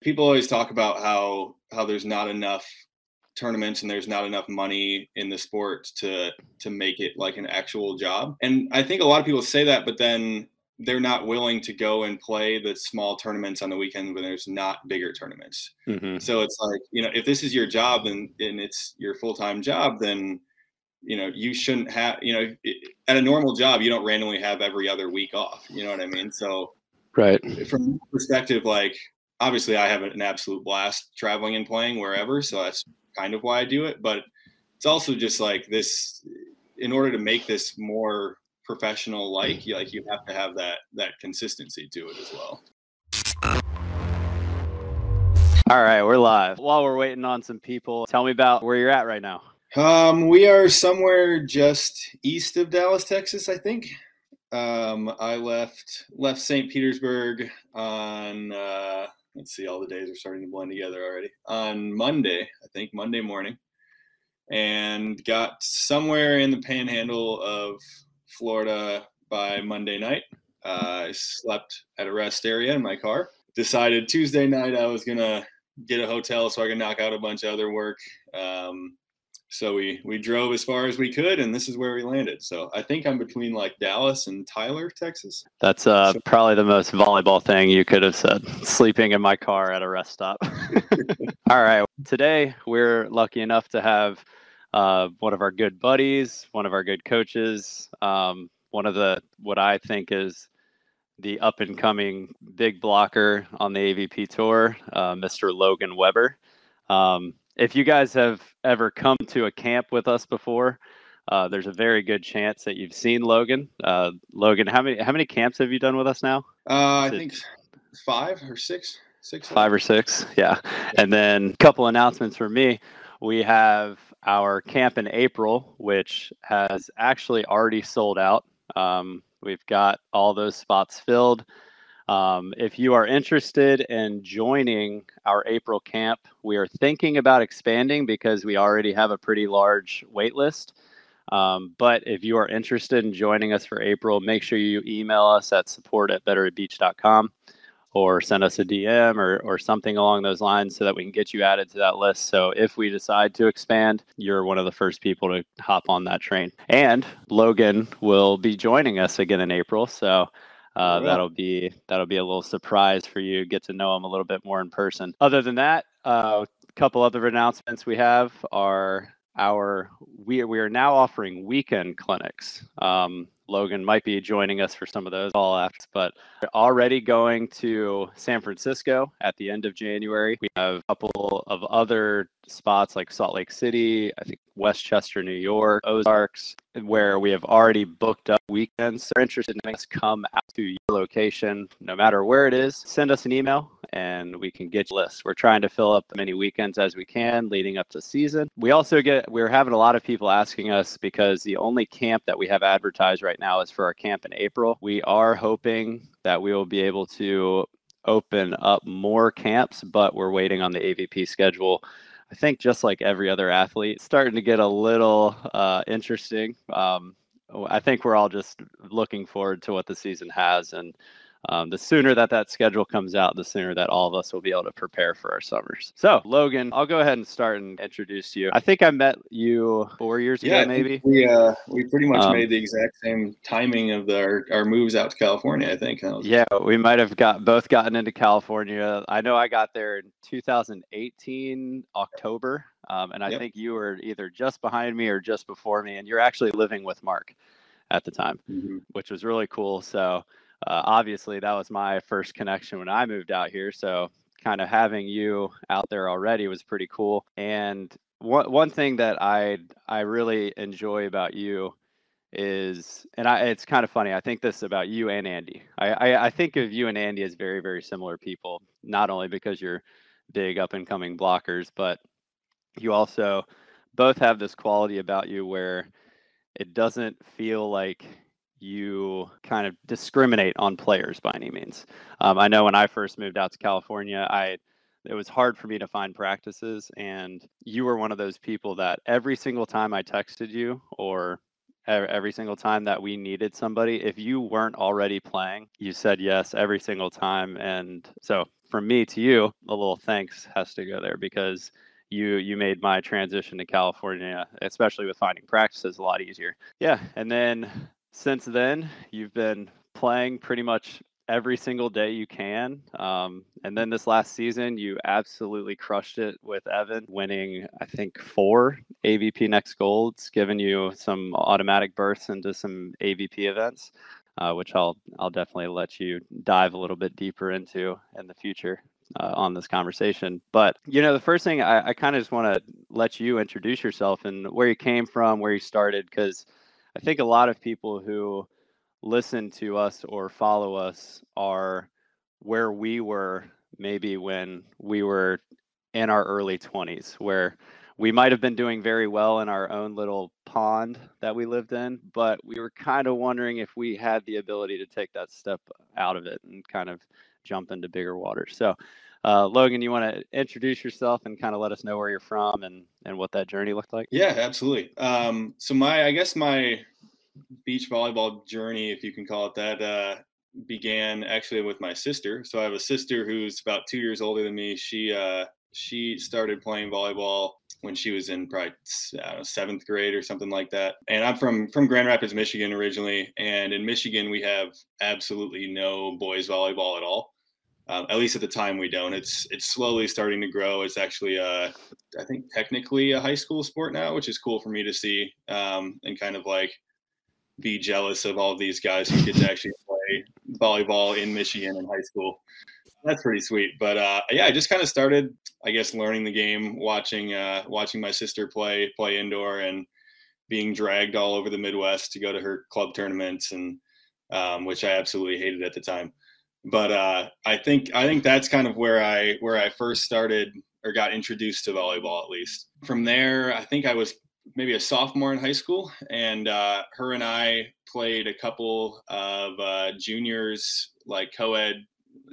people always talk about how how there's not enough tournaments and there's not enough money in the sport to to make it like an actual job. And I think a lot of people say that, but then they're not willing to go and play the small tournaments on the weekend when there's not bigger tournaments. Mm-hmm. So it's like, you know, if this is your job and, and it's your full time job, then, you know, you shouldn't have, you know, at a normal job, you don't randomly have every other week off. You know what I mean? So, right. From perspective, like, obviously I have an absolute blast traveling and playing wherever. So that's kind of why I do it. But it's also just like this, in order to make this more professional like you like you have to have that that consistency to it as well all right we're live while we're waiting on some people tell me about where you're at right now um we are somewhere just east of dallas texas i think um i left left st petersburg on uh let's see all the days are starting to blend together already on monday i think monday morning and got somewhere in the panhandle of Florida by Monday night. Uh, I slept at a rest area in my car. Decided Tuesday night I was gonna get a hotel so I could knock out a bunch of other work. Um, so we we drove as far as we could, and this is where we landed. So I think I'm between like Dallas and Tyler, Texas. That's uh, so, probably the most volleyball thing you could have said. Sleeping in my car at a rest stop. All right, today we're lucky enough to have uh, one of our good buddies, one of our good coaches, um, one of the what I think is the up and coming big blocker on the AVP tour, uh, Mr. Logan Webber. Um, if you guys have ever come to a camp with us before, uh, there's a very good chance that you've seen Logan. Uh, Logan, how many how many camps have you done with us now? Uh, I think five or six. Six. Five or six, yeah. And then a couple announcements for me. We have our camp in April, which has actually already sold out. Um, we've got all those spots filled. Um, if you are interested in joining our April camp, we are thinking about expanding because we already have a pretty large wait list. Um, but if you are interested in joining us for April, make sure you email us at support at betteratbeach.com or send us a DM or, or something along those lines so that we can get you added to that list. So if we decide to expand, you're one of the first people to hop on that train. And Logan will be joining us again in April. So uh, that'll be that'll be a little surprise for you. Get to know him a little bit more in person. Other than that, a uh, couple other announcements we have are our we we are now offering weekend clinics. Um, Logan might be joining us for some of those all after, but already going to San Francisco at the end of January. We have a couple of other spots like Salt Lake City, I think Westchester, New York, Ozarks, where we have already booked up weekends. So if you're interested in us come out to your location, no matter where it is, send us an email and we can get lists. We're trying to fill up as many weekends as we can leading up to season. We also get we're having a lot of people asking us because the only camp that we have advertised right now is for our camp in April. We are hoping that we will be able to open up more camps, but we're waiting on the AVP schedule. I think just like every other athlete, starting to get a little uh, interesting. Um, I think we're all just looking forward to what the season has, and um, the sooner that that schedule comes out, the sooner that all of us will be able to prepare for our summers. So, Logan, I'll go ahead and start and introduce you. I think I met you four years yeah, ago, maybe. We uh, we pretty much um, made the exact same timing of the, our, our moves out to California. I think. Yeah, we might have got both gotten into California. I know I got there in 2018 October, um, and I yep. think you were either just behind me or just before me, and you're actually living with Mark at the time, mm-hmm. which was really cool. So uh, obviously that was my first connection when I moved out here. So kind of having you out there already was pretty cool. And one one thing that I I really enjoy about you is, and I it's kind of funny. I think this about you and Andy. I, I, I think of you and Andy as very very similar people. Not only because you're big up and coming blockers, but you also both have this quality about you where it doesn't feel like you kind of discriminate on players by any means. Um, I know when I first moved out to California, I it was hard for me to find practices, and you were one of those people that every single time I texted you or every single time that we needed somebody if you weren't already playing you said yes every single time and so from me to you, a little thanks has to go there because you you made my transition to California, especially with finding practices, a lot easier. Yeah, and then since then you've been playing pretty much every single day you can. Um, and then this last season, you absolutely crushed it with Evan, winning, I think, four AVP Next Golds, giving you some automatic berths into some AVP events, uh, which I'll I'll definitely let you dive a little bit deeper into in the future. Uh, on this conversation. But you know, the first thing I, I kind of just want to let you introduce yourself and where you came from, where you started, because I think a lot of people who listen to us or follow us are where we were maybe when we were in our early 20s, where we might have been doing very well in our own little pond that we lived in, but we were kind of wondering if we had the ability to take that step out of it and kind of jump into bigger waters. So, uh, Logan, you want to introduce yourself and kind of let us know where you're from and, and what that journey looked like? Yeah, absolutely. Um, so my, I guess my beach volleyball journey, if you can call it that, uh, began actually with my sister. So I have a sister who's about two years older than me. She uh, she started playing volleyball when she was in probably know, seventh grade or something like that. And I'm from from Grand Rapids, Michigan originally. And in Michigan, we have absolutely no boys volleyball at all. Um, at least at the time, we don't. It's it's slowly starting to grow. It's actually, uh, I think, technically a high school sport now, which is cool for me to see um, and kind of like be jealous of all these guys who get to actually play volleyball in Michigan in high school. That's pretty sweet. But uh, yeah, I just kind of started, I guess, learning the game, watching uh, watching my sister play play indoor, and being dragged all over the Midwest to go to her club tournaments, and um, which I absolutely hated at the time. But uh, I think I think that's kind of where I where I first started or got introduced to volleyball at least. From there, I think I was maybe a sophomore in high school, and uh, her and I played a couple of uh, juniors, like co-ed,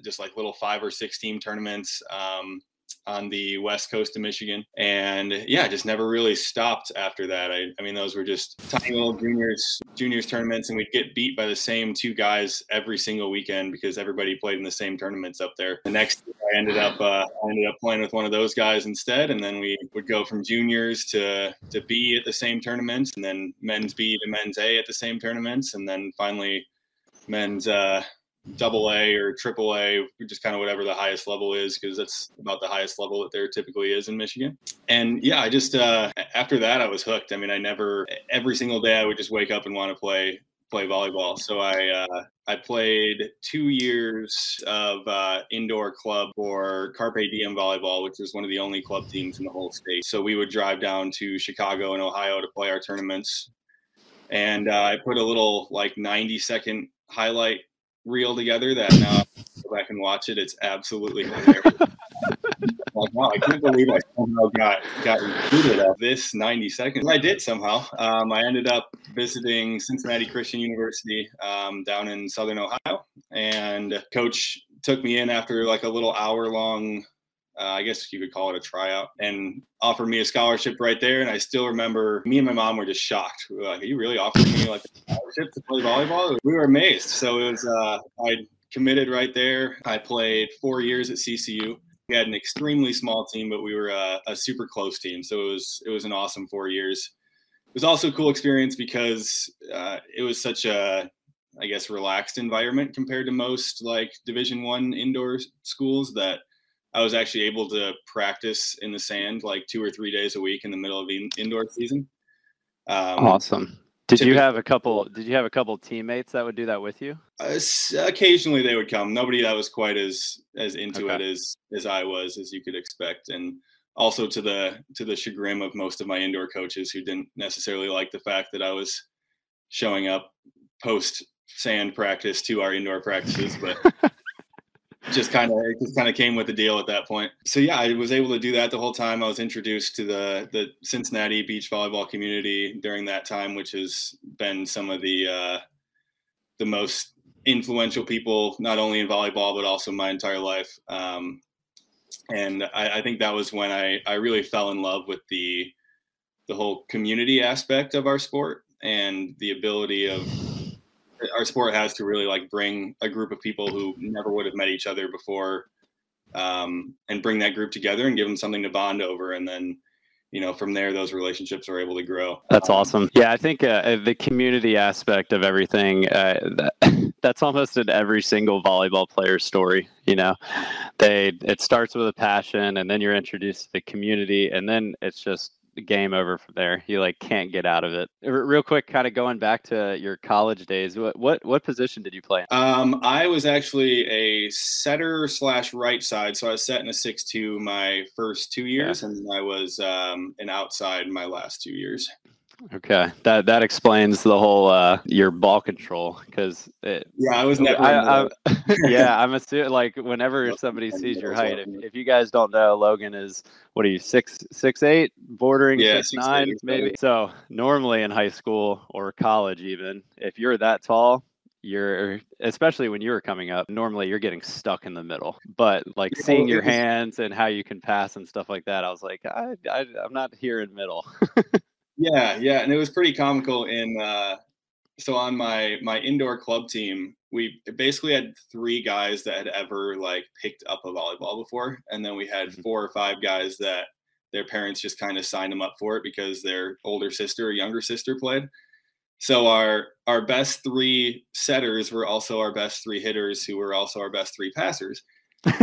just like little five or six team tournaments. Um, on the west coast of Michigan. And yeah, just never really stopped after that. I, I mean, those were just tiny little juniors juniors tournaments, and we'd get beat by the same two guys every single weekend because everybody played in the same tournaments up there. The next year, I ended up uh, I ended up playing with one of those guys instead, and then we would go from juniors to to B at the same tournaments, and then men's B to men's A at the same tournaments, and then finally men's uh, double A or triple A, just kind of whatever the highest level is, because that's about the highest level that there typically is in Michigan. And yeah, I just uh, after that I was hooked. I mean, I never every single day I would just wake up and want to play play volleyball. So I uh, I played two years of uh, indoor club for Carpe Diem volleyball, which was one of the only club teams in the whole state. So we would drive down to Chicago and Ohio to play our tournaments. And uh, I put a little like 90 second highlight reel together that now go back and watch it. It's absolutely hilarious. like, wow, I can't believe I somehow got got recruited at this 90 seconds. I did somehow. Um, I ended up visiting Cincinnati Christian University um, down in Southern Ohio, and coach took me in after like a little hour long uh, I guess you could call it a tryout, and offered me a scholarship right there. And I still remember me and my mom were just shocked. We were like, "Are you really offering me like a scholarship to play volleyball?" We were amazed. So it was uh, I committed right there. I played four years at CCU. We had an extremely small team, but we were a, a super close team. So it was it was an awesome four years. It was also a cool experience because uh, it was such a I guess relaxed environment compared to most like Division One indoor schools that I was actually able to practice in the sand like two or three days a week in the middle of the indoor season. Um, awesome. Did you have a couple? Did you have a couple teammates that would do that with you? Uh, occasionally, they would come. Nobody that was quite as as into okay. it as as I was, as you could expect, and also to the to the chagrin of most of my indoor coaches who didn't necessarily like the fact that I was showing up post sand practice to our indoor practices, but just kind of just kind of came with the deal at that point. So yeah, I was able to do that the whole time. I was introduced to the the Cincinnati beach volleyball community during that time, which has been some of the uh, the most influential people, not only in volleyball but also my entire life. Um, and I, I think that was when I I really fell in love with the the whole community aspect of our sport and the ability of our sport has to really like bring a group of people who never would have met each other before um, and bring that group together and give them something to bond over. And then, you know, from there, those relationships are able to grow. That's awesome. Yeah, I think uh, the community aspect of everything uh, that, that's almost in every single volleyball player's story. You know, they it starts with a passion, and then you're introduced to the community, and then it's just game over from there. You like can't get out of it. Real quick, kind of going back to your college days. What what what position did you play? Um, I was actually a setter slash right side, so I was set in a six two my first two years, yeah. and I was um, an outside my last two years. Okay, that that explains the whole uh, your ball control because yeah, I was never. I, I, yeah, I'm assuming like whenever somebody sees your height, if, if you guys don't know, Logan is what are you six six eight, bordering yeah, six, six nine eight, maybe. So normally in high school or college, even if you're that tall, you're especially when you were coming up normally you're getting stuck in the middle. But like seeing your hands and how you can pass and stuff like that i was like i, I i'm not here in middle Yeah, yeah, and it was pretty comical. In uh, so on my my indoor club team, we basically had three guys that had ever like picked up a volleyball before, and then we had mm-hmm. four or five guys that their parents just kind of signed them up for it because their older sister or younger sister played. So our our best three setters were also our best three hitters, who were also our best three passers.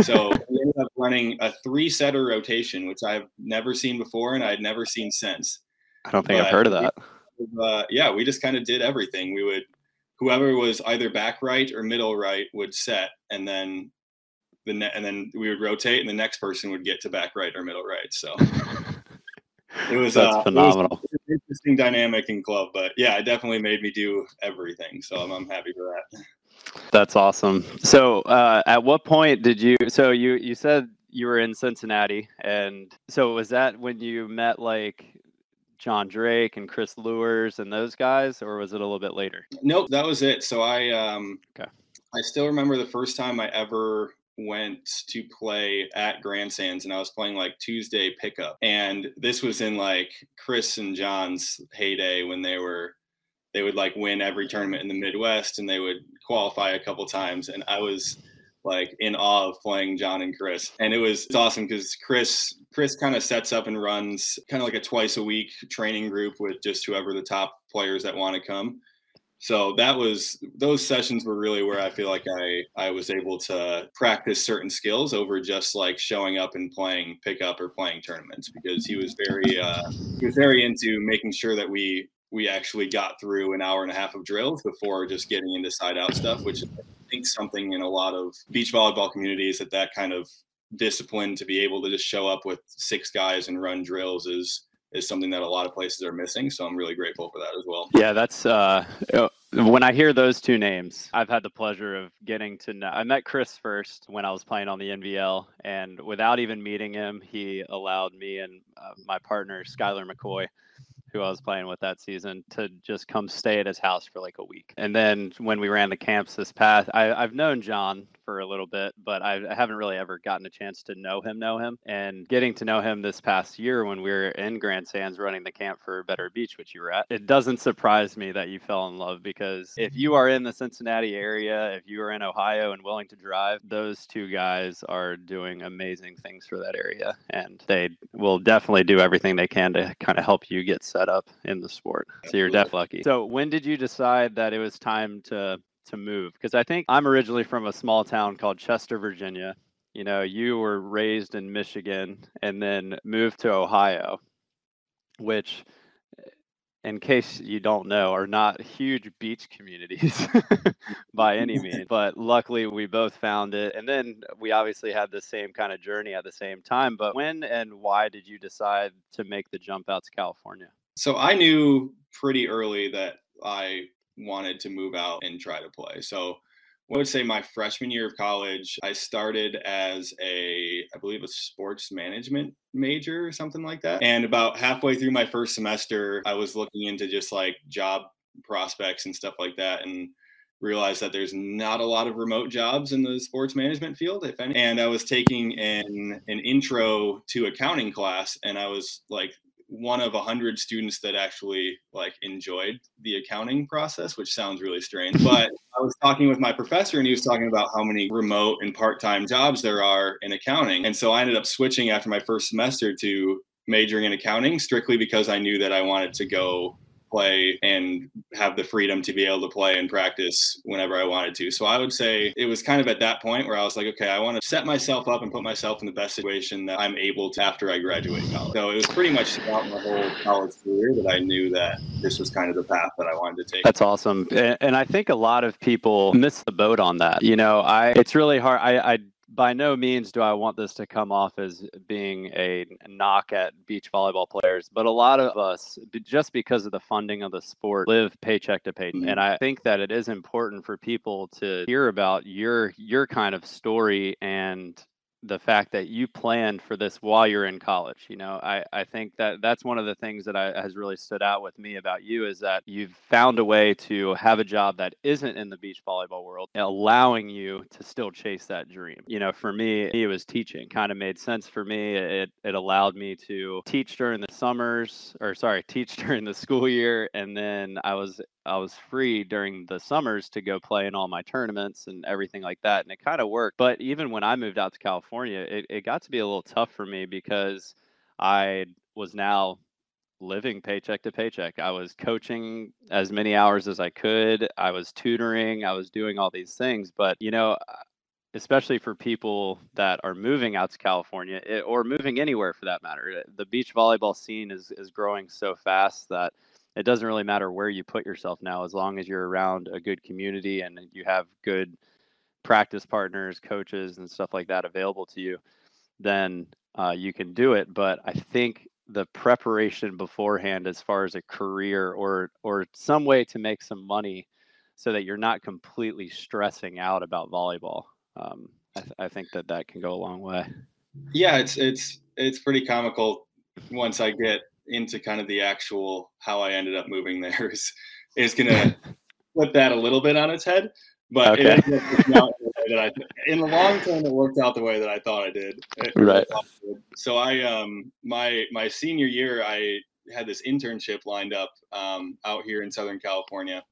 So we ended up running a three setter rotation, which I've never seen before and I'd never seen since. I don't think but I've heard of that. Uh, yeah, we just kind of did everything. We would, whoever was either back right or middle right would set, and then the ne- and then we would rotate, and the next person would get to back right or middle right. So it was that's uh, phenomenal. Was interesting dynamic in club, but yeah, it definitely made me do everything. So I'm, I'm happy for that. That's awesome. So, uh, at what point did you? So you you said you were in Cincinnati, and so was that when you met like John Drake and Chris Lewers and those guys, or was it a little bit later? Nope, that was it. So I um okay. I still remember the first time I ever went to play at Grand Sands and I was playing like Tuesday pickup. And this was in like Chris and John's heyday when they were they would like win every tournament in the Midwest and they would qualify a couple times. And I was like in awe of playing John and Chris. And it was it's awesome because Chris Chris kind of sets up and runs kind of like a twice a week training group with just whoever the top players that want to come. So that was those sessions were really where I feel like I I was able to practice certain skills over just like showing up and playing pickup or playing tournaments because he was very uh, he was very into making sure that we we actually got through an hour and a half of drills before just getting into side out stuff, which think something in a lot of beach volleyball communities that that kind of discipline to be able to just show up with six guys and run drills is is something that a lot of places are missing. So I'm really grateful for that as well. Yeah, that's uh, uh, when I hear those two names, I've had the pleasure of getting to know. I met Chris first when I was playing on the NVL, and without even meeting him, he allowed me and uh, my partner Skylar McCoy who I was playing with that season, to just come stay at his house for like a week. And then when we ran the camps this past, I, have known John for a little bit, but I, I haven't really ever gotten a chance to know him, know him. And getting to know him this past year when we were in Grand Sands running the camp for Better Beach, which you were at, it doesn't surprise me that you fell in love because if you are in the Cincinnati area, if you are in Ohio and willing to drive, those two guys are doing amazing things for that area. And they will definitely do everything they can to kind of help you get set set up in the sport. So you're definitely lucky. So when did you decide that it was time to to move? Because I think I'm originally from a small town called Chester, Virginia. You know, you were raised in Michigan and then moved to Ohio, which in case you don't know, are not huge beach communities by any means. But luckily, we both found it. And then we obviously had the same kind of journey at the same time. But when and why did you decide to make the jump out to California? So I knew pretty early that I wanted to move out and try to play. So I would say my freshman year of college, I started as a, I believe, a sports management major or something like that. And about halfway through my first semester, I was looking into just like job prospects and stuff like that. And realized that there's not a lot of remote jobs in the sports management field, if any. And I was taking an an intro to accounting class, and I was like one of a hundred students that actually like enjoyed the accounting process, which sounds really strange. But I was talking with my professor and he was talking about how many remote and part-time jobs there are in accounting. And so I ended up switching after my first semester to majoring in accounting strictly because I knew that I wanted to go play and have the freedom to be able to play and practice whenever I wanted to. So I would say it was kind of at that point where I was like, okay, I want to set myself up and put myself in the best situation that I'm able to after I graduate college. So it was pretty much throughout my whole college career that I knew that this was kind of the path that I wanted to take. That's awesome. And I think a lot of people miss the boat on that. You know, I it's really hard. I, I by no means do I want this to come off as being a knock at beach volleyball players, but a lot of us, just because of the funding of the sport, live paycheck to paycheck. Mm-hmm. And I think that it is important for people to hear about your your kind of story and the fact that you planned for this while you're in college. You know, I, I think that that's one of the things that I, has really stood out with me about you is that you've found a way to have a job that isn't in the beach volleyball world, allowing you to still chase that dream. You know, for me, it was teaching. Kind of made sense for me. It it allowed me to teach during the summers, or sorry, teach during the school year, and then I was I was free during the summers to go play in all my tournaments and everything like that. And it kind of worked. But even when I moved out to California, it, it got to be a little tough for me because I was now living paycheck to paycheck. I was coaching as many hours as I could. I was tutoring. I was doing all these things. But, you know, uh, especially for people that are moving out to California it, or moving anywhere for that matter, eh, the beach volleyball scene is, is growing so fast that it doesn't really matter where you put yourself now as long as you're around a good community and you have good practice partners coaches and stuff like that available to you then uh, you can do it. But i think the preparation beforehand as far as a career or or some way to make some money so that you're not completely stressing out about volleyball um, I, th- I think that that can go a long way. Yeah it's it's it's pretty comical once i get into kind of the actual how I ended up moving there is is going to flip that a little bit on its head. But okay. it that I, in the long term, it worked out the way that I thought I did. It right. So I, um, my my senior year, I had this internship lined up um, out here in Southern California,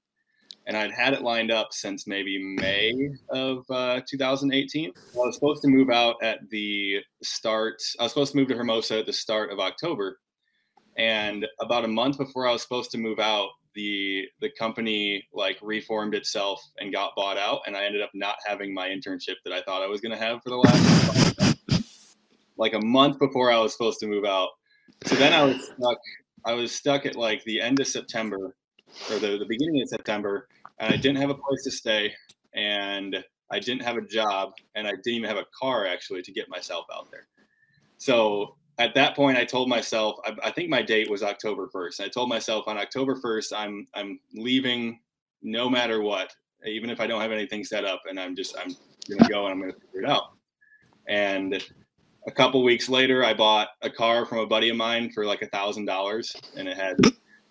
and I'd had it lined up since maybe May of uh, 2018. I was supposed to move out at the start. I was supposed to move to Hermosa at the start of October, and about a month before I was supposed to move out, the the company like reformed itself and got bought out, and I ended up not having my internship that I thought I was going to have for the last like a month before I was supposed to move out. So then I was stuck. I was stuck at like the end of September or the, the beginning of September, and I didn't have a place to stay, and I didn't have a job, and I didn't even have a car actually to get myself out there. So at that point, I told myself, I, I, think my date was October 1st. I told myself on October 1st, I'm I'm leaving no matter what, even if I don't have anything set up, and I'm just I'm gonna go and I'm gonna figure it out. And a couple weeks later, I bought a car from a buddy of mine for like a thousand dollars, and it had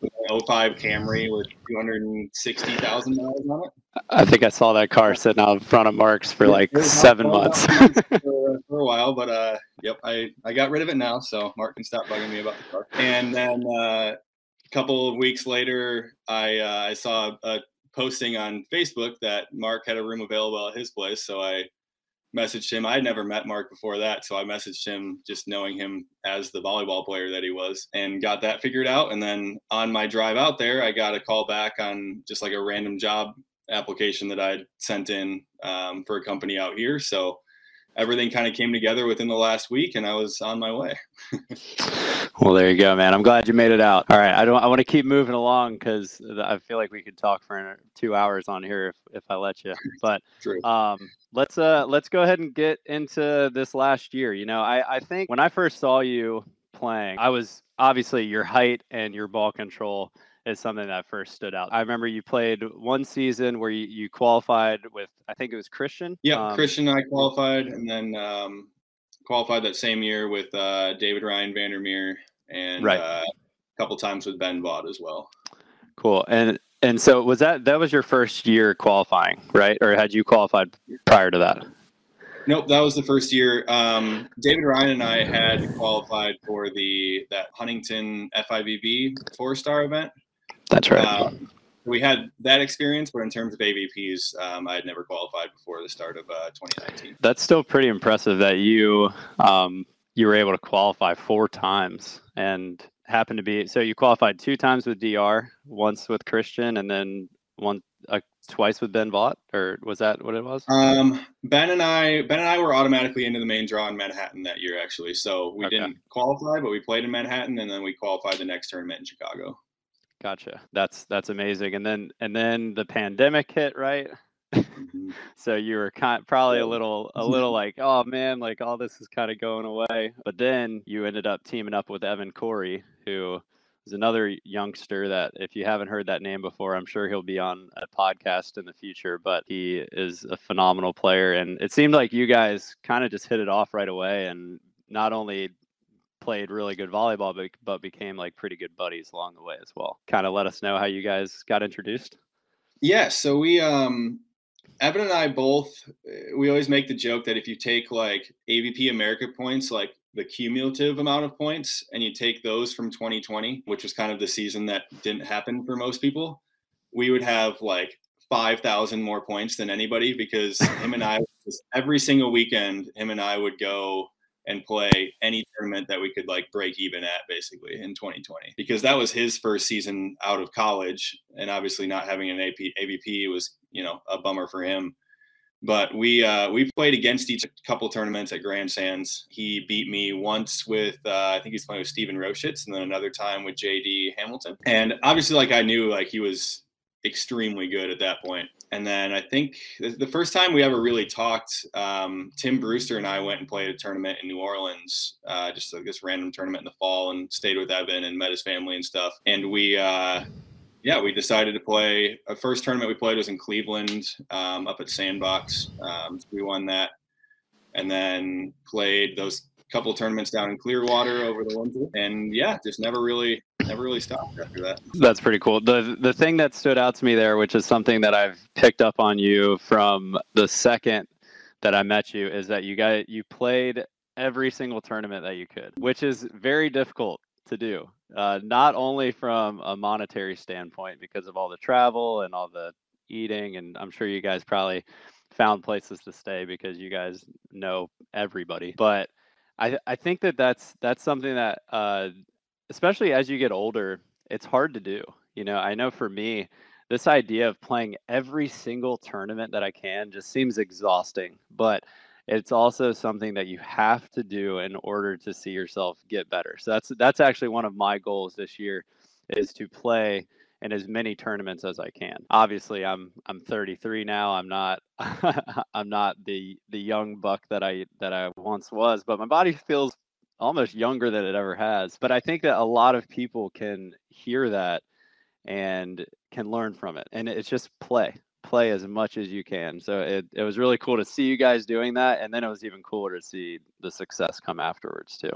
an 05 Camry with 260,000 miles on it. I think I saw that car sitting out in front of Mark's for like seven months. for, for, a while, but uh, yep, I, I got rid of it now, so Mark can stop bugging me about the car. And then uh, a couple of weeks later, I uh, I saw a posting on Facebook that Mark had a room available at his place, so I messaged him. I had never met Mark before that, so I messaged him just knowing him as the volleyball player that he was and got that figured out. And then on my drive out there, I got a call back on just like a random job application that I'd sent in um, for a company out here. So everything kind of came together within the last week and I was on my way. well, there you go, man. I'm glad you made it out. All right. I don't, I want to keep moving along cause I feel like we could talk for two hours on here if, if I let you, but, um, let's, uh, let's go ahead and get into this last year. You know, I, I think when I first saw you playing, I was obviously your height and your ball control is something that first stood out. I remember you played one season where you, you qualified with, I think it was Christian. Yeah, um, Christian and I qualified, and then um, qualified that same year with uh, David Ryan Vandermeer and right. uh, a couple times with Ben Vaught as well. Cool. And and so was that that was your first year qualifying, right? Or had you qualified prior to that? Nope, that was the first year. Um, David Ryan and I had qualified for the that Huntington FIVB four star event. That's right. Um, we had that experience, but in terms of AVPs, um, I had never qualified before the start of uh, 2019. That's still pretty impressive that you um, you were able to qualify four times and happened to be so you qualified two times with DR, once with Christian, and then one uh, twice with Ben Vaught, or was that what it was? Um, ben and I, Ben and I were automatically into the main draw in Manhattan that year, actually. So we okay. didn't qualify, but we played in Manhattan, and then we qualified the next tournament in Chicago. Gotcha. That's that's amazing. And then and then the pandemic hit, right? Mm-hmm. so you were kind probably a little a little like, oh man, like all this is kind of going away. But then you ended up teaming up with Evan Cory who is another youngster that if you haven't heard that name before, I'm sure he'll be on a podcast in the future. But he is a phenomenal player, and it seemed like you guys kind of just hit it off right away, and not only played really good volleyball, but, but became like pretty good buddies along the way as well. Kind of let us know how you guys got introduced. Yeah, so we um Evan and I both eh, we always make the joke that if you take like AVP America points, like the cumulative amount of points, and you take those from 2020, which was kind of the season that didn't happen for most people, we would have like 5,000 more points than anybody because him and I, every single weekend, him and I would go and play any tournament that we could like break even at basically in 2020 because that was his first season out of college and obviously not having an AP, AVP was you know a bummer for him but we uh, we played against each couple tournaments at Grand Sands. He beat me once with uh, I think he's playing with Steven Roschitz, and then another time with JD Hamilton. And obviously, like I knew, like he was extremely good at that point. And then I think the first time we ever really talked, um, Tim Brewster and I went and played a tournament in New Orleans, uh, just like this random tournament in the fall, and stayed with Evan and met his family and stuff. And we, uh, yeah, we decided to play. A first tournament we played was in Cleveland, um, up at Sandbox. Um, so we won that, and then played those couple tournaments down in Clearwater over the winter, and yeah, just never really never really stopped after that. That's pretty cool. The the thing that stood out to me there, which is something that I've picked up on you from the second that I met you, is that you got you played every single tournament that you could, which is very difficult to do. Uh, not only from a monetary standpoint because of all the travel and all the eating, and I'm sure you guys probably found places to stay because you guys know everybody, but I I think that that's that's something that uh, especially as you get older, it's hard to do. You know, I know for me, this idea of playing every single tournament that I can just seems exhausting, but it's also something that you have to do in order to see yourself get better. So that's that's actually one of my goals this year is to play in as many tournaments as I can. Obviously, I'm I'm 33 now. I'm not I'm not the the young buck that I that I once was, but my body feels almost younger than it ever has. But I think that a lot of people can hear that and can learn from it. And it's just play, play as much as you can. So it, it was really cool to see you guys doing that. And then it was even cooler to see the success come afterwards too.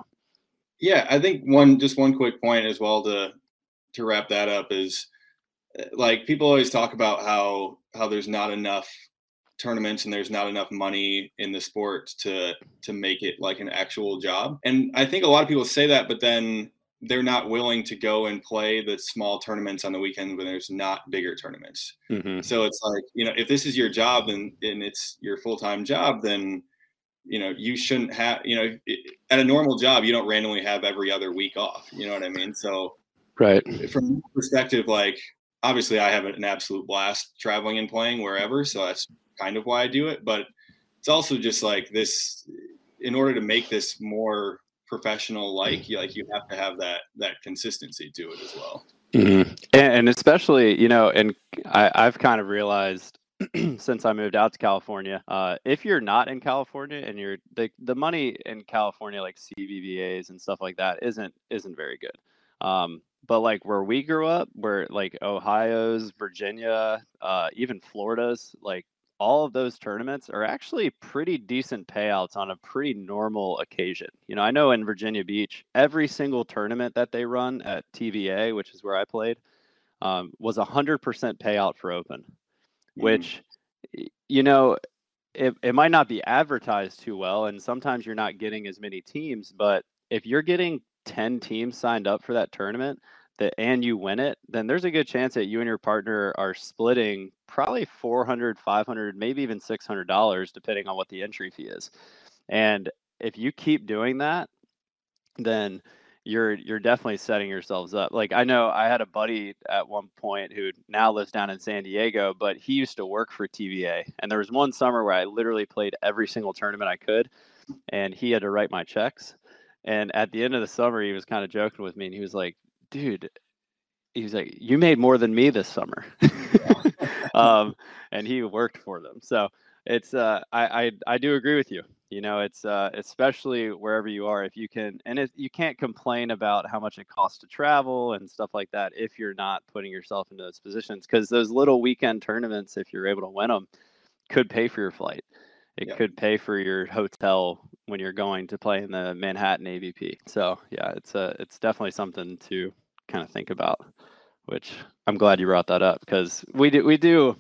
Yeah, I think one just one quick point as well to to wrap that up is eh, like people always talk about how how there's not enough tournaments and there's not enough money in the sport to to make it like an actual job. And I think a lot of people say that, but then they're not willing to go and play the small tournaments on the weekend when there's not bigger tournaments. Mm-hmm. So it's like, you know, if this is your job and, and it's your full-time job, then, you know, you shouldn't have, you know, at a normal job, you don't randomly have every other week off. You know what I mean? So right. From perspective, like obviously I have an absolute blast traveling and playing wherever. So that's kind of why I do it, but it's also just like this. In order to make this more professional, like you, like you have to have that that consistency to it as well. Mm-hmm. And, especially, you know, and I, I've kind of realized since I moved out to California, uh, if you're not in California and you're the the money in California, like CBVAs and stuff like that, isn't isn't very good. Um, but like where we grew up, where like Ohio's, Virginia, uh, even Florida's, like all of those tournaments are actually pretty decent payouts on a pretty normal occasion. You know, I know in Virginia Beach, every single tournament that they run at TVA, which is where I played, um, was a hundred percent payout for open, mm. which, you know, it, it might not be advertised too well, and sometimes you're not getting as many teams. But if you're getting 10 teams signed up for that tournament, that and you win it, then there's a good chance that you and your partner are splitting probably 400, 500, maybe even $600 depending on what the entry fee is. And if you keep doing that, then you're you're definitely setting yourselves up. Like I know I had a buddy at one point who now lives down in San Diego, but he used to work for TVA. And there was one summer where I literally played every single tournament I could, and he had to write my checks. And at the end of the summer, he was kind of joking with me, and he was like, "Dude, he was like, "You made more than me this summer," um, and he worked for them. So it's uh, I, I I do agree with you. You know, it's uh, especially wherever you are, if you can, and it, you can't complain about how much it costs to travel and stuff like that if you're not putting yourself into those positions. Because those little weekend tournaments, if you're able to win them, could pay for your flight. It yeah. could pay for your hotel when you're going to play in the Manhattan AVP. So yeah, it's a it's definitely something to kind of think about. Which I'm glad you brought that up because we do we do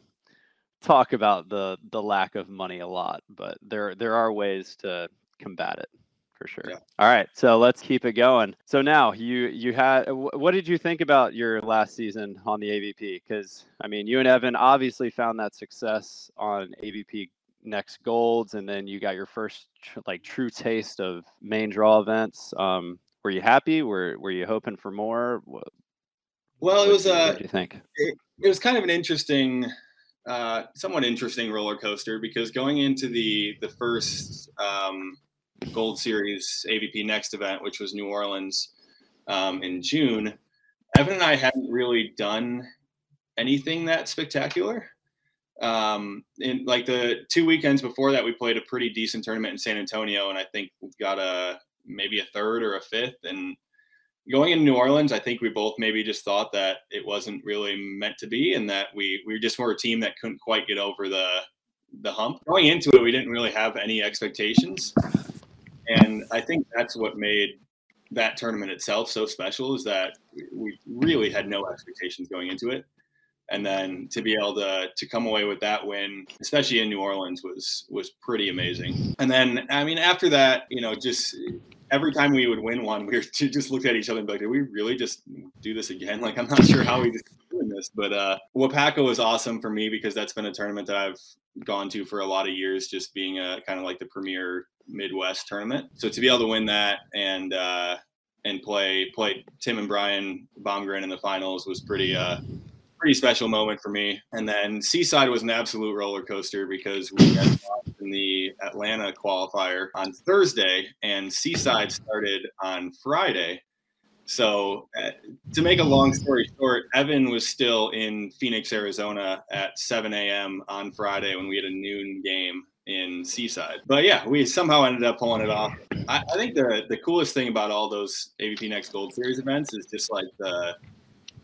talk about the the lack of money a lot, but there there are ways to combat it for sure. Yeah. All right, so let's keep it going. So now you you had what did you think about your last season on the AVP? Because I mean, you and Evan obviously found that success on AVP next golds, and then you got your first like true taste of main draw events. Um, were you happy? Were Were you hoping for more? What, well, it was. Uh, what do you think? It, it was kind of an interesting uh, somewhat interesting roller coaster because going into the the first um, Gold Series AVP Next event, which was New Orleans um, in June, Evan and I hadn't really done anything that spectacular. Um, in like the two weekends before that, we played a pretty decent tournament in San Antonio, and I think we got a maybe a third or a fifth, and going in New Orleans, I think we both maybe just thought that it wasn't really meant to be, and that we we just were a team that couldn't quite get over the the hump. Going into it, we didn't really have any expectations, and I think that's what made that tournament itself so special is that we really had no expectations going into it and then to be able to to come away with that win especially in new orleans was was pretty amazing and then i mean after that you know just every time we would win one, we were just looked at each other and be like, "Did we really just do this again?" Like, I'm not sure how we just doing this, but uh, Wapaka was awesome for me because that's been a tournament that I've gone to for a lot of years, just being a kind of like the premier Midwest tournament. So to be able to win that and uh, and play play Tim and Brian Baumgren in the finals was pretty uh, pretty special moment for me. And then Seaside was an absolute roller coaster because we had in the Atlanta qualifier on Thursday, and Seaside started on Friday. So, uh, to make a long story short, Evan was still in Phoenix, Arizona at 7 a.m. on Friday when we had a noon game in Seaside. But yeah, we somehow ended up pulling it off. I, I think the the coolest thing about all those AVP Next Gold Series events is just like the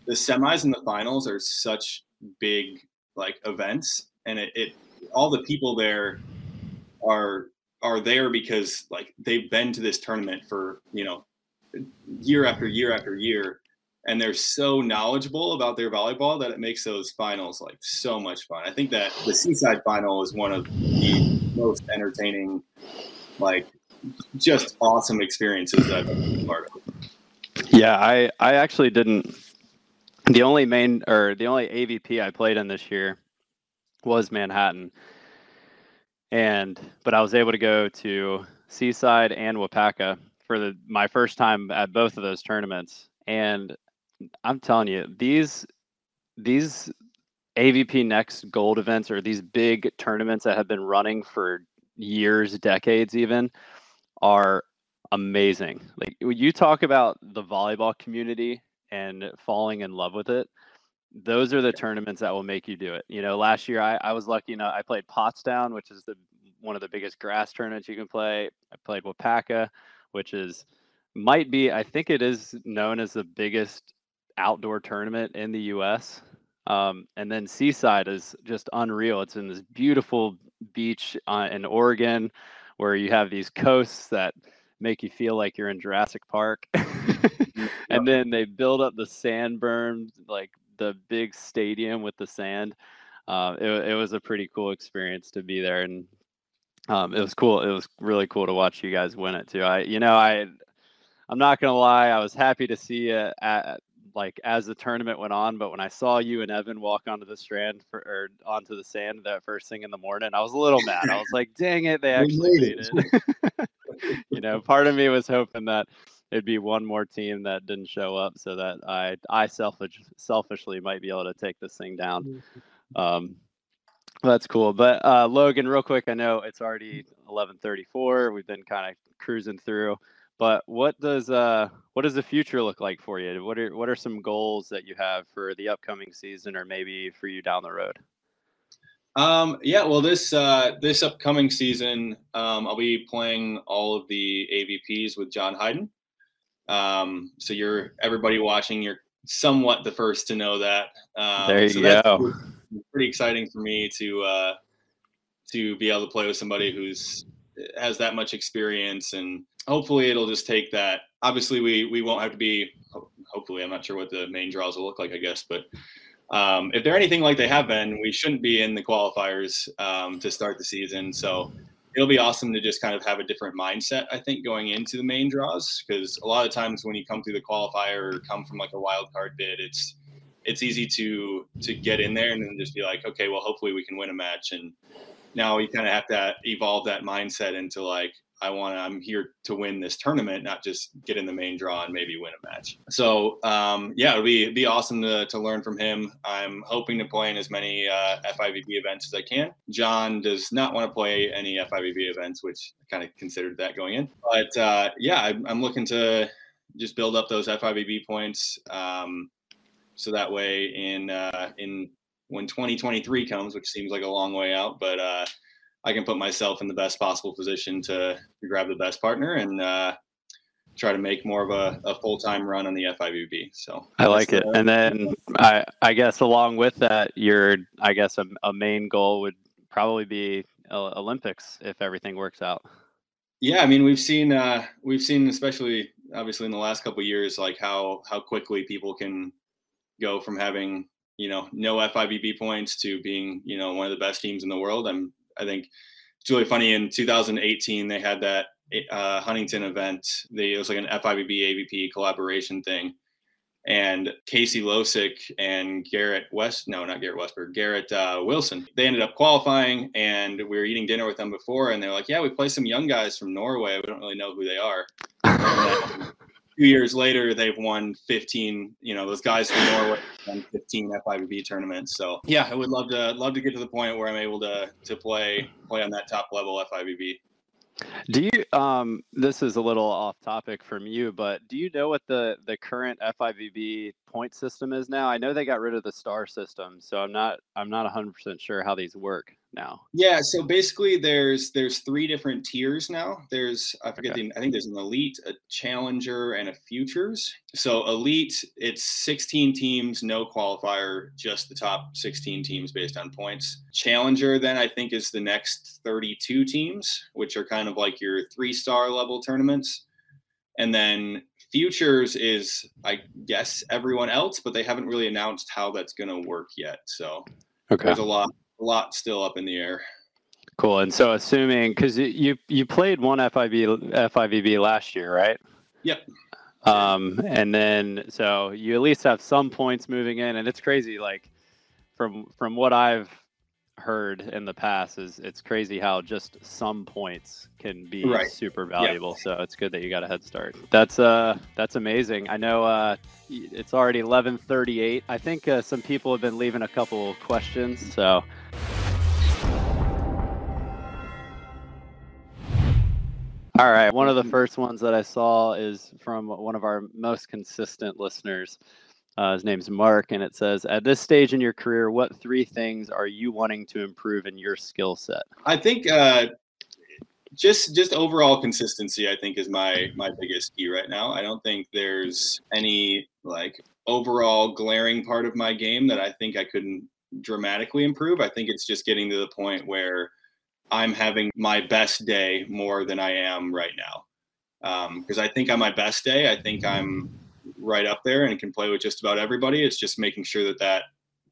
the semis and the finals are such big like events, and it, it all the people there are are there because like they've been to this tournament for you know year after year after year and they're so knowledgeable about their volleyball that it makes those finals like so much fun. I think that the Seaside final is one of the most entertaining, like just awesome experiences that I've been part of. Yeah, I I actually didn't. The only main or the only AVP I played in this year was Manhattan, and but I was able to go to Seaside and Wapaka for the my first time at both of those tournaments, and I'm telling you these these AVP Next Gold events or these big tournaments that have been running for years, decades, even are amazing. Like when you talk about the volleyball community and falling in love with it those are the tournaments that will make you do it. You know, last year I, I was lucky enough. I played Pottstown, which is the one of the biggest grass tournaments you can play. I played Wapaka, which is might be I think it is known as the biggest outdoor tournament in the U.S. Um, and then Seaside is just unreal. It's in this beautiful beach uh, in Oregon, where you have these coasts that make you feel like you're in Jurassic Park. and then they build up the sand berms like the big stadium with the sand. Uh, it, it was a pretty cool experience to be there, and um, it was cool. It was really cool to watch you guys win it too. I, you know, I, I'm not gonna lie, I was happy to see it at, like as the tournament went on. But when I saw you and Evan walk onto the strand for, or onto the sand that first thing in the morning, I was a little mad. I was like, "Dang it, they actually made it." you know, part of me was hoping that it'd be one more team that didn't show up, so that I, I selfish, selfishly might be able to take this thing down. Mm-hmm. Um, that's cool. But uh, Logan, real quick, I know it's already 11:34. We've been kind of cruising through. But what does uh what does the future look like for you? What are what are some goals that you have for the upcoming season, or maybe for you down the road? Um, yeah, well, this uh, this upcoming season, um, I'll be playing all of the AVPs with John Hyden. Um, so you're everybody watching, you're somewhat the first to know that. Um, there you so go. Pretty exciting for me to uh, to be able to play with somebody who's has that much experience and hopefully it'll just take that obviously we we won't have to be hopefully i'm not sure what the main draws will look like i guess but um, if they're anything like they have been we shouldn't be in the qualifiers um, to start the season. So it'll be awesome to just kind of have a different mindset i think going into the main draws because a lot of times when you come through the qualifier or come from like a wild card bid it's it's easy to to get in there and then just be like okay well hopefully we can win a match. And now you kind of have to evolve that mindset into like I want to, I'm here to win this tournament, not just get in the main draw and maybe win a match. So, um, yeah, it'll be, be awesome to, to learn from him. I'm hoping to play in as many uh, FIVB events as I can. John does not want to play any FIVB events, which I kind of considered that going in. But uh, yeah, I'm, I'm, looking to just build up those FIVB points. Um, so that way in, uh, in when 2023 comes, which seems like a long way out, but uh, I can put myself in the best possible position to, to grab the best partner and uh, try to make more of a, a full time run on the FIVB. So I like it. And then I I guess along with that, your I guess a, a main goal would probably be Olympics if everything works out. Yeah, I mean we've seen uh, we've seen especially obviously in the last couple years like how how quickly people can go from having you know no FIVB points to being you know one of the best teams in the world. I'm I think it's really funny. In 2018, they had that uh, Huntington event. They, it was like an FIVB AVP collaboration thing, and Casey Losick and Garrett West, no, not Garrett Wessberg, Garrett uh, Wilson. They ended up qualifying, and we were eating dinner with them before, and they're like, "Yeah, we play some young guys from Norway. We don't really know who they are." two years later, they've won 15. You know, those guys from Norway won 15 FIVB tournaments. So yeah, I would love to love to get to the point where I'm able to to play play on that top level FIVB. Do you um this is a little off topic from you, but do you know what the the current FIVB point system is now? I know they got rid of the star system, so I'm not I'm not 100% sure how these work now. Yeah, so basically there's there's three different tiers now. There's I forget okay. the I think there's an elite, a challenger, and a futures. So elite, it's 16 teams, no qualifier, just the top 16 teams based on points. Challenger then I think is the next 32 teams, which are kind of like your three star level tournaments. And then futures is I guess everyone else, but they haven't really announced how that's going to work yet. So okay. there's a lot a lot still up in the air. Cool. And so, assuming because you you played one FIV FIVB last year, right? Yep. Um, and then so you at least have some points moving in, and it's crazy. Like from from what I've heard in the past, is it's crazy how just some points can be right. super valuable. Yep. So it's good that you got a head start. That's uh that's amazing. I know uh it's already 11:38. I think uh, some people have been leaving a couple questions, so. All right. One of the first ones that I saw is from one of our most consistent listeners. Uh, his name's Mark, and it says, "At this stage in your career, what three things are you wanting to improve in your skill set?" I think uh, just just overall consistency. I think is my my biggest key right now. I don't think there's any like overall glaring part of my game that I think I couldn't dramatically improve. I think it's just getting to the point where I'm having my best day more than I am right now. Because um, I think on my best day, I think I'm right up there and can play with just about everybody. It's just making sure that that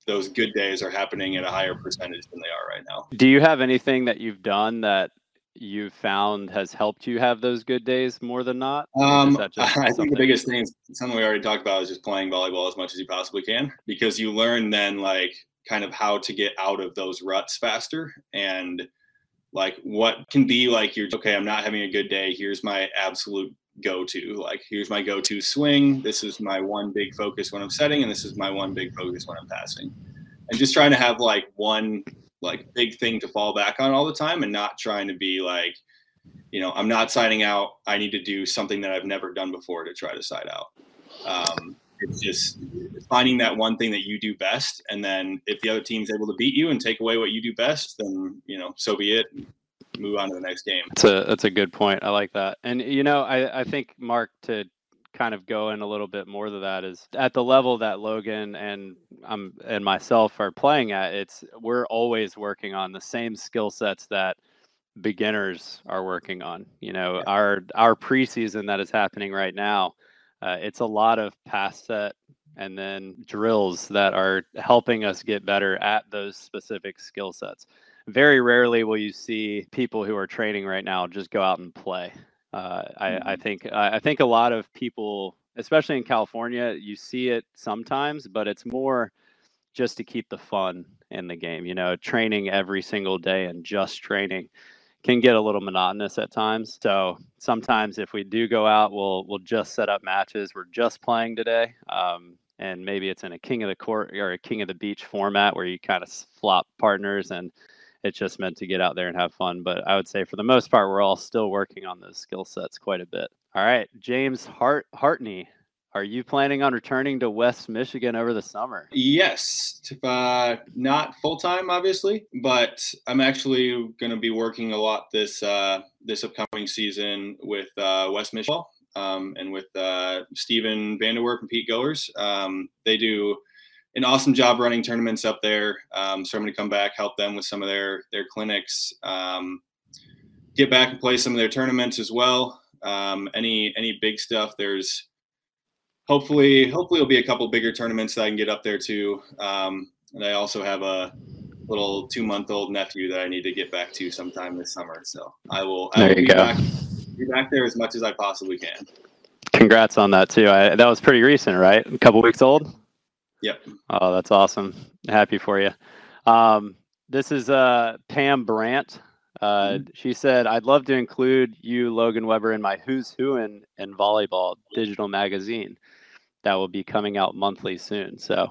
those good days are happening at a higher percentage than they are right now. Do you have anything that you've done that you found has helped you have those good days more than not? Um, I think the biggest thing something we already talked about is just playing volleyball as much as you possibly can because you learn then like kind of how to get out of those ruts faster and like what can be like you're okay i'm not having a good day here's my absolute go to like here's my go to swing this is my one big focus when i'm setting and this is my one big focus when i'm passing. And just trying to have like one like big thing to fall back on all the time and not trying to be like you know i'm not signing out. I need to do something that i've never done before to try to side out. Um, it's just finding that one thing that you do best, and then if the other team's able to beat you and take away what you do best, then you know, so be it. Move on to the next game. That's a that's a good point. I like that. And you know, I I think Mark to kind of go in a little bit more to that is at the level that Logan and um and myself are playing at. It's we're always working on the same skill sets that beginners are working on. You know, our our preseason that is happening right now uh, it's a lot of pass set and then drills that are helping us get better at those specific skill sets. Very rarely will you see people who are training right now just go out and play. Uh, I, I, mm-hmm. think I think a lot of people, especially in California, you see it sometimes, but it's more just to keep the fun in the game. You know, training every single day and just training can get a little monotonous at times. So sometimes if we do go out, we'll we'll just set up matches. We're just playing today, um, and maybe it's in a king of the court or a king of the beach format where you kind of flop partners, and it's just meant to get out there and have fun. But I would say for the most part, we're all still working on those skill sets quite a bit. All right, James Hart Hartney are you planning on returning to West Michigan over the summer? Yes, uh, not full time, obviously, but I'm actually going to be working a lot this uh, this upcoming season with uh, West Michigan um, and with uh, Stephen Vanderwerp and Pete Goers. Um, they do an awesome job running tournaments up there. Um, so I'm going to come back, help them with some of their their clinics, um, get back and play some of their tournaments as well. Um, any any big stuff, there's hopefully, hopefully it'll be a couple bigger tournaments that I can get up there too. Um, and I also have a little two month old nephew that I need to get back to sometime this summer. So I will, I will be, back, be back there as much as I possibly can. Congrats on that too. I, that was pretty recent, right? A couple weeks old. Yep. Oh, that's awesome. Happy for you. Um, this is uh, Pam Brandt. Uh, mm-hmm. She said, "I'd love to include you, Logan Webber, in my Who's Who in, in Volleyball digital magazine that will be coming out monthly soon. So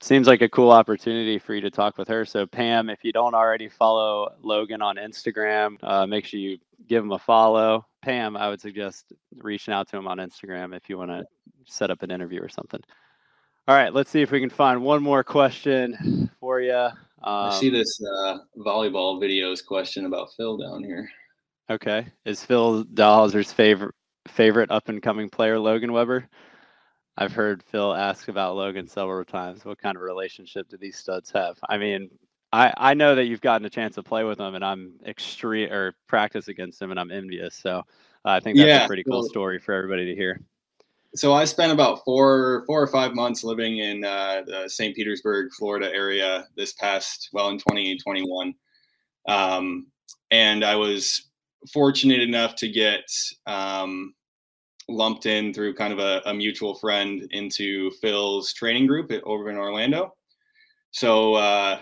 seems like a cool opportunity for you to talk with her. So Pam, if you don't already follow Logan on Instagram, uh, make sure you give him a follow. Pam, I would suggest reaching out to him on Instagram if you want to set up an interview or something. All right, let's see if we can find one more question for you. Um, I see this uh, volleyball videos question about Phil down here. Okay, is Phil Dalhausser's favorite favorite up and coming player Logan Webber? I've heard Phil ask about Logan several times. What kind of relationship do these studs have? I mean, I, I know that you've gotten a chance to play with him, and I'm extreme or practice against him, and I'm envious. So uh, I think that's yeah, a pretty cool story for everybody to hear. So I spent about four four or five months living in uh, the St. Petersburg, Florida area this past well in 2021, um, and I was fortunate enough to get um, lumped in through kind of a, a mutual friend into Phil's training group at, over in Orlando. So uh,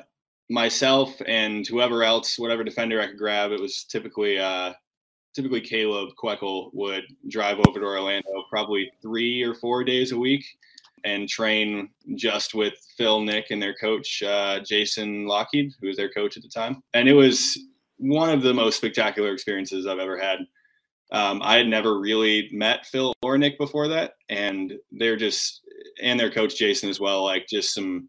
myself and whoever else, whatever defender I could grab, it was typically uh, typically Caleb Kwekel would drive over to Orlando probably three or four days a week and train just with Phil, Nick, and their coach uh, Jason Lochhead, who was their coach at the time. And it was one of the most spectacular experiences I've ever had. Um, I had never really met Phil or Nick before that, and they're just and their coach Jason as well, like just some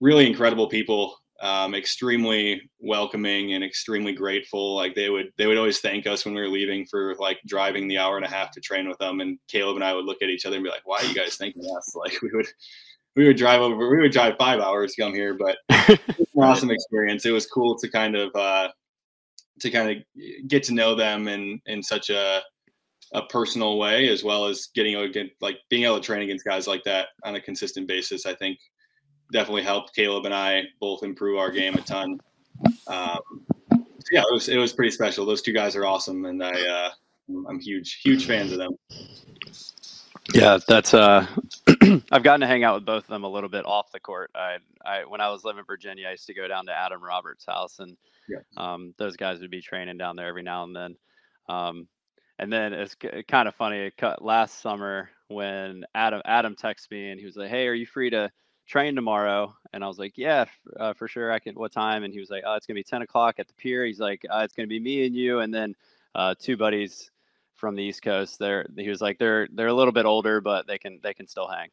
really incredible people, um, extremely welcoming and extremely grateful. Like they would they would always thank us when we were leaving for like driving the hour and a half to train with them, and Caleb and I would look at each other and be like, "Why are you guys thanking us?" Like we would we would drive over we would drive five hours to come here, but it was an awesome experience. It was cool to kind of uh, to kind of get to know them in in such a a personal way as well as getting like being able to train against guys like that on a consistent basis i think definitely helped caleb and i both improve our game a ton um, yeah, it was it was pretty special. Those two guys are awesome, and I uh, I'm huge huge fans of them. Yeah, that's uh I've gotten to hang out with both of them a little bit off the court. I I when I was living in Virginia, I used to go down to Adam Roberts' house and yeah. um, those guys would be training down there every now and then. Um, and then it's kind of funny. Last summer when Adam Adam texted me and he was like, "Hey, are you free to train tomorrow?" And I was like, "Yeah, uh, for sure. I can. What time?" And he was like, "Oh, it's gonna be 10 o'clock at the pier." He's like, uh, "It's gonna be me and you, and then uh, two buddies from the East Coast. They're he was like they're they're a little bit older, but they can they can still hang.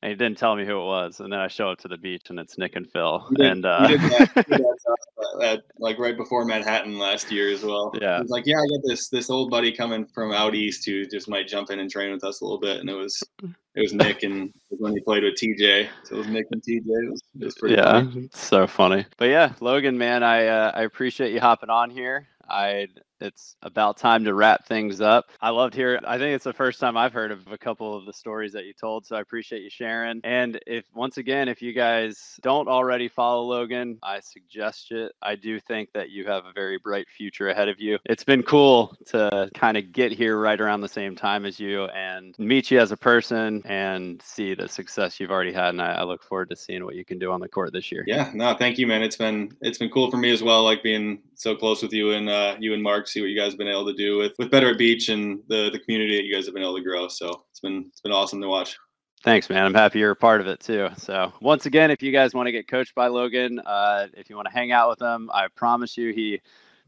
And he didn't tell me who it was, and then I show up to the beach, and it's Nick and Phil. Did, and uh, that, at, like right before Manhattan last year as well. Yeah, was like, yeah, I got this this old buddy coming from out east who just might jump in and train with us a little bit, and it was it was Nick, and when he played with TJ, so it was Nick and TJ. It was, it was pretty yeah, funny. so funny. But yeah, Logan, man, I uh, I appreciate you hopping on here. I it's about time to wrap things up. I loved hearing. I think it's the first time I've heard of a couple of the stories that you told, so I appreciate you sharing. And if once again, if you guys don't already follow Logan, I suggest it. I do think that you have a very bright future ahead of you. It's been cool to kind of get here right around the same time as you and meet you as a person and see the success you've already had. And I, I look forward to seeing what you can do on the court this year. Yeah, no, thank you, man. It's been it's been cool for me as well, like being so close with you and uh, you and Mark see what you guys have been able to do with with Better Beach and the the community that you guys have been able to grow. So it's been it's been awesome to watch. Thanks, man. I'm happy you're a part of it too. So once again, if you guys want to get coached by Logan, uh, if you want to hang out with him, I promise you he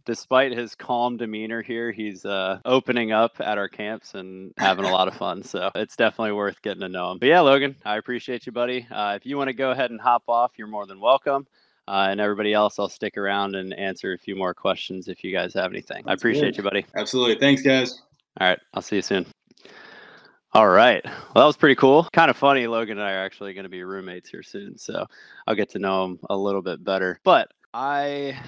despite his calm demeanor here, he's uh, opening up at our camps and having a lot of fun. So it's definitely worth getting to know him. But yeah, Logan, I appreciate you, buddy. Uh, if you want to go ahead and hop off, you're more than welcome. Uh, and everybody else, I'll stick around and answer a few more questions if you guys have anything. That's I appreciate good. you, buddy. Absolutely. Thanks, guys. All right. I'll see you soon. All right. Well, that was pretty cool. Kind of funny. Logan and I are actually going to be roommates here soon. So I'll get to know him a little bit better. But I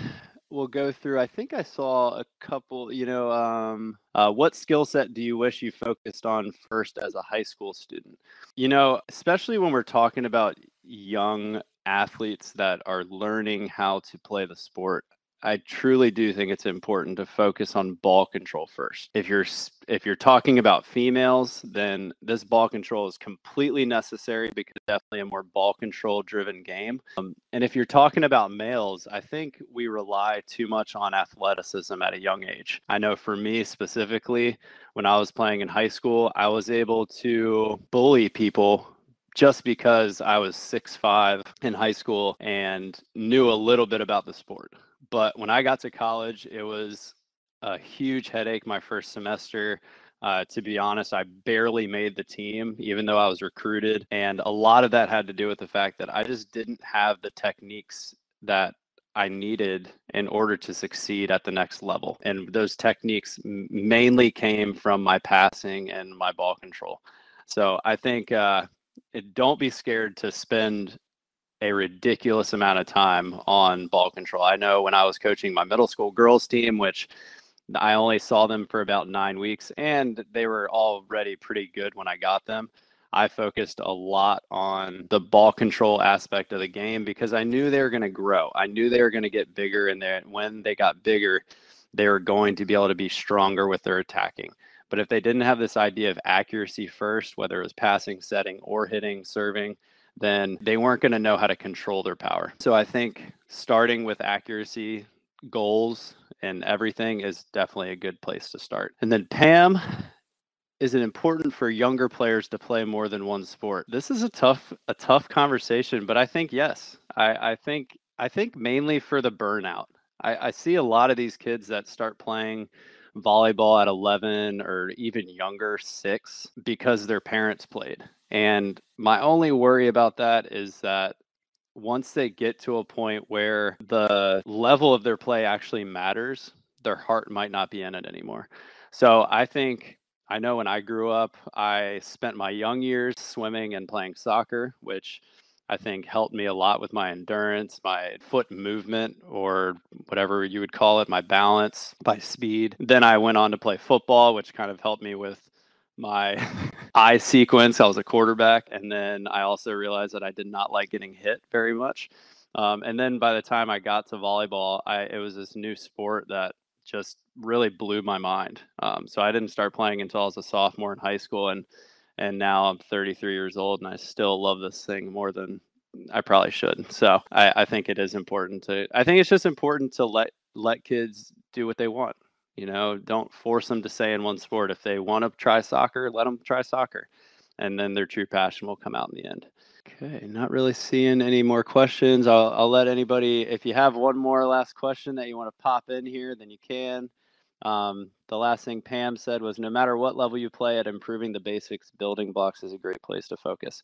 will go through. I think I saw a couple, you know, um, uh, what skill set do you wish you focused on first as a high school student? You know, especially when we're talking about young athletes that are learning how to play the sport I truly do think it's important to focus on ball control first. If you're if you're talking about females, then this ball control is completely necessary because definitely a more ball control driven game. Um, and if you're talking about males, I think we rely too much on athleticism at a young age. I know for me specifically, when I was playing in high school, I was able to bully people just because I was six five in high school and knew a little bit about the sport. But when I got to college, it was a huge headache my first semester. Uh, to be honest, I barely made the team, even though I was recruited. And a lot of that had to do with the fact that I just didn't have the techniques that I needed in order to succeed at the next level. And those techniques mainly came from my passing and my ball control. So I think uh, don't be scared to spend a ridiculous amount of time on ball control. I know when I was coaching my middle school girls team, which I only saw them for about nine weeks, and they were already pretty good when I got them. I focused a lot on the ball control aspect of the game because I knew they were going to grow. I knew they were going to get bigger, and when they got bigger, they were going to be able to be stronger with their attacking. But if they didn't have this idea of accuracy first, whether it was passing, setting, or hitting, serving, then they weren't going to know how to control their power. So I think starting with accuracy goals and everything is definitely a good place to start. And then Pam, is it important for younger players to play more than one sport? This is a tough a tough conversation, but I think yes. I, I think I think mainly for the burnout. I, I see a lot of these kids that start playing volleyball at 11 or even younger, six, because their parents played. And my only worry about that is that once they get to a point where the level of their play actually matters, their heart might not be in it anymore. So I think I know when I grew up, I spent my young years swimming and playing soccer, which I think helped me a lot with my endurance, my foot movement, or whatever you would call it, my balance, my speed. Then I went on to play football, which kind of helped me with my eye sequence. I was a quarterback. And then I also realized that I did not like getting hit very much. Um, and then by the time I got to volleyball, I, it was this new sport that just really blew my mind. Um, so I didn't start playing until I was a sophomore in high school, and and now I'm 33 years old, and I still love this thing more than I probably should. So I, I think it is important to. I think it's just important to let let kids do what they want. You know, don't force them to stay in one sport. If they want to try soccer, let them try soccer, and then their true passion will come out in the end. Okay, not really seeing any more questions. I'll, I'll let anybody, if you have one more last question that you want to pop in here, then you can. Um, the last thing Pam said was no matter what level you play at, improving the basics, building blocks is a great place to focus.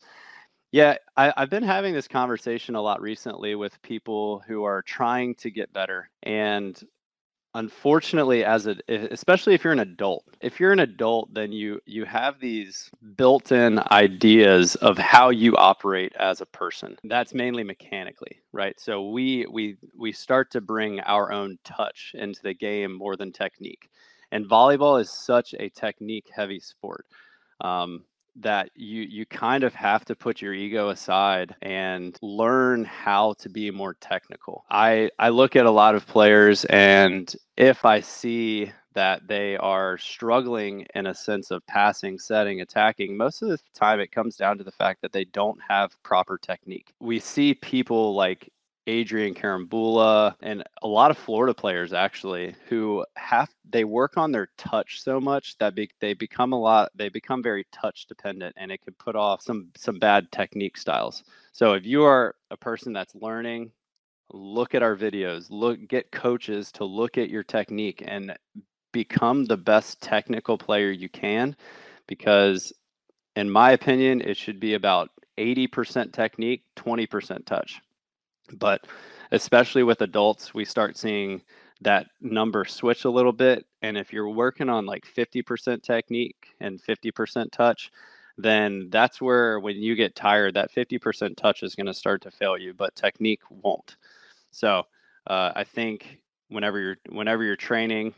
Yeah, I, I've been having this conversation a lot recently with people who are trying to get better. And unfortunately as a especially if you're an adult if you're an adult then you you have these built-in ideas of how you operate as a person. That's mainly mechanically right? So we we we start to bring our own touch into the game more than technique. And volleyball is such a technique heavy sport. Um, that you you kind of have to put your ego aside and learn how to be more technical. I I look at a lot of players and if I see that they are struggling in a sense of passing, setting, attacking, most of the time it comes down to the fact that they don't have proper technique. We see people like Adrian Carambula, and a lot of Florida players actually who have they work on their touch so much that be, they become a lot they become very touch dependent and it can put off some some bad technique styles. So if you are a person that's learning, look at our videos, look get coaches to look at your technique and become the best technical player you can because in my opinion it should be about 80% technique, 20% touch. But especially with adults, we start seeing that number switch a little bit. And if you're working on like 50% technique and 50% touch, then that's where when you get tired, that 50% touch is going to start to fail you, but technique won't. So uh, I think whenever you're whenever you're training,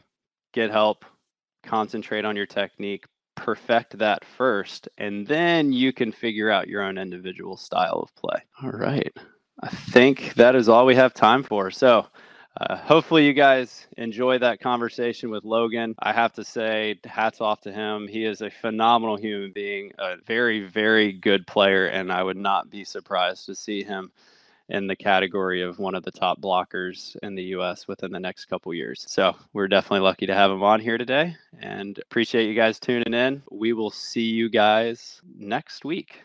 get help, concentrate on your technique, perfect that first, and then you can figure out your own individual style of play. All right. I think that is all we have time for. So, uh, hopefully, you guys enjoy that conversation with Logan. I have to say, hats off to him. He is a phenomenal human being, a very, very good player, and I would not be surprised to see him in the category of one of the top blockers in the U.S. within the next couple years. So we're definitely lucky to have him on here today, and appreciate you guys tuning in. We will see you guys next week.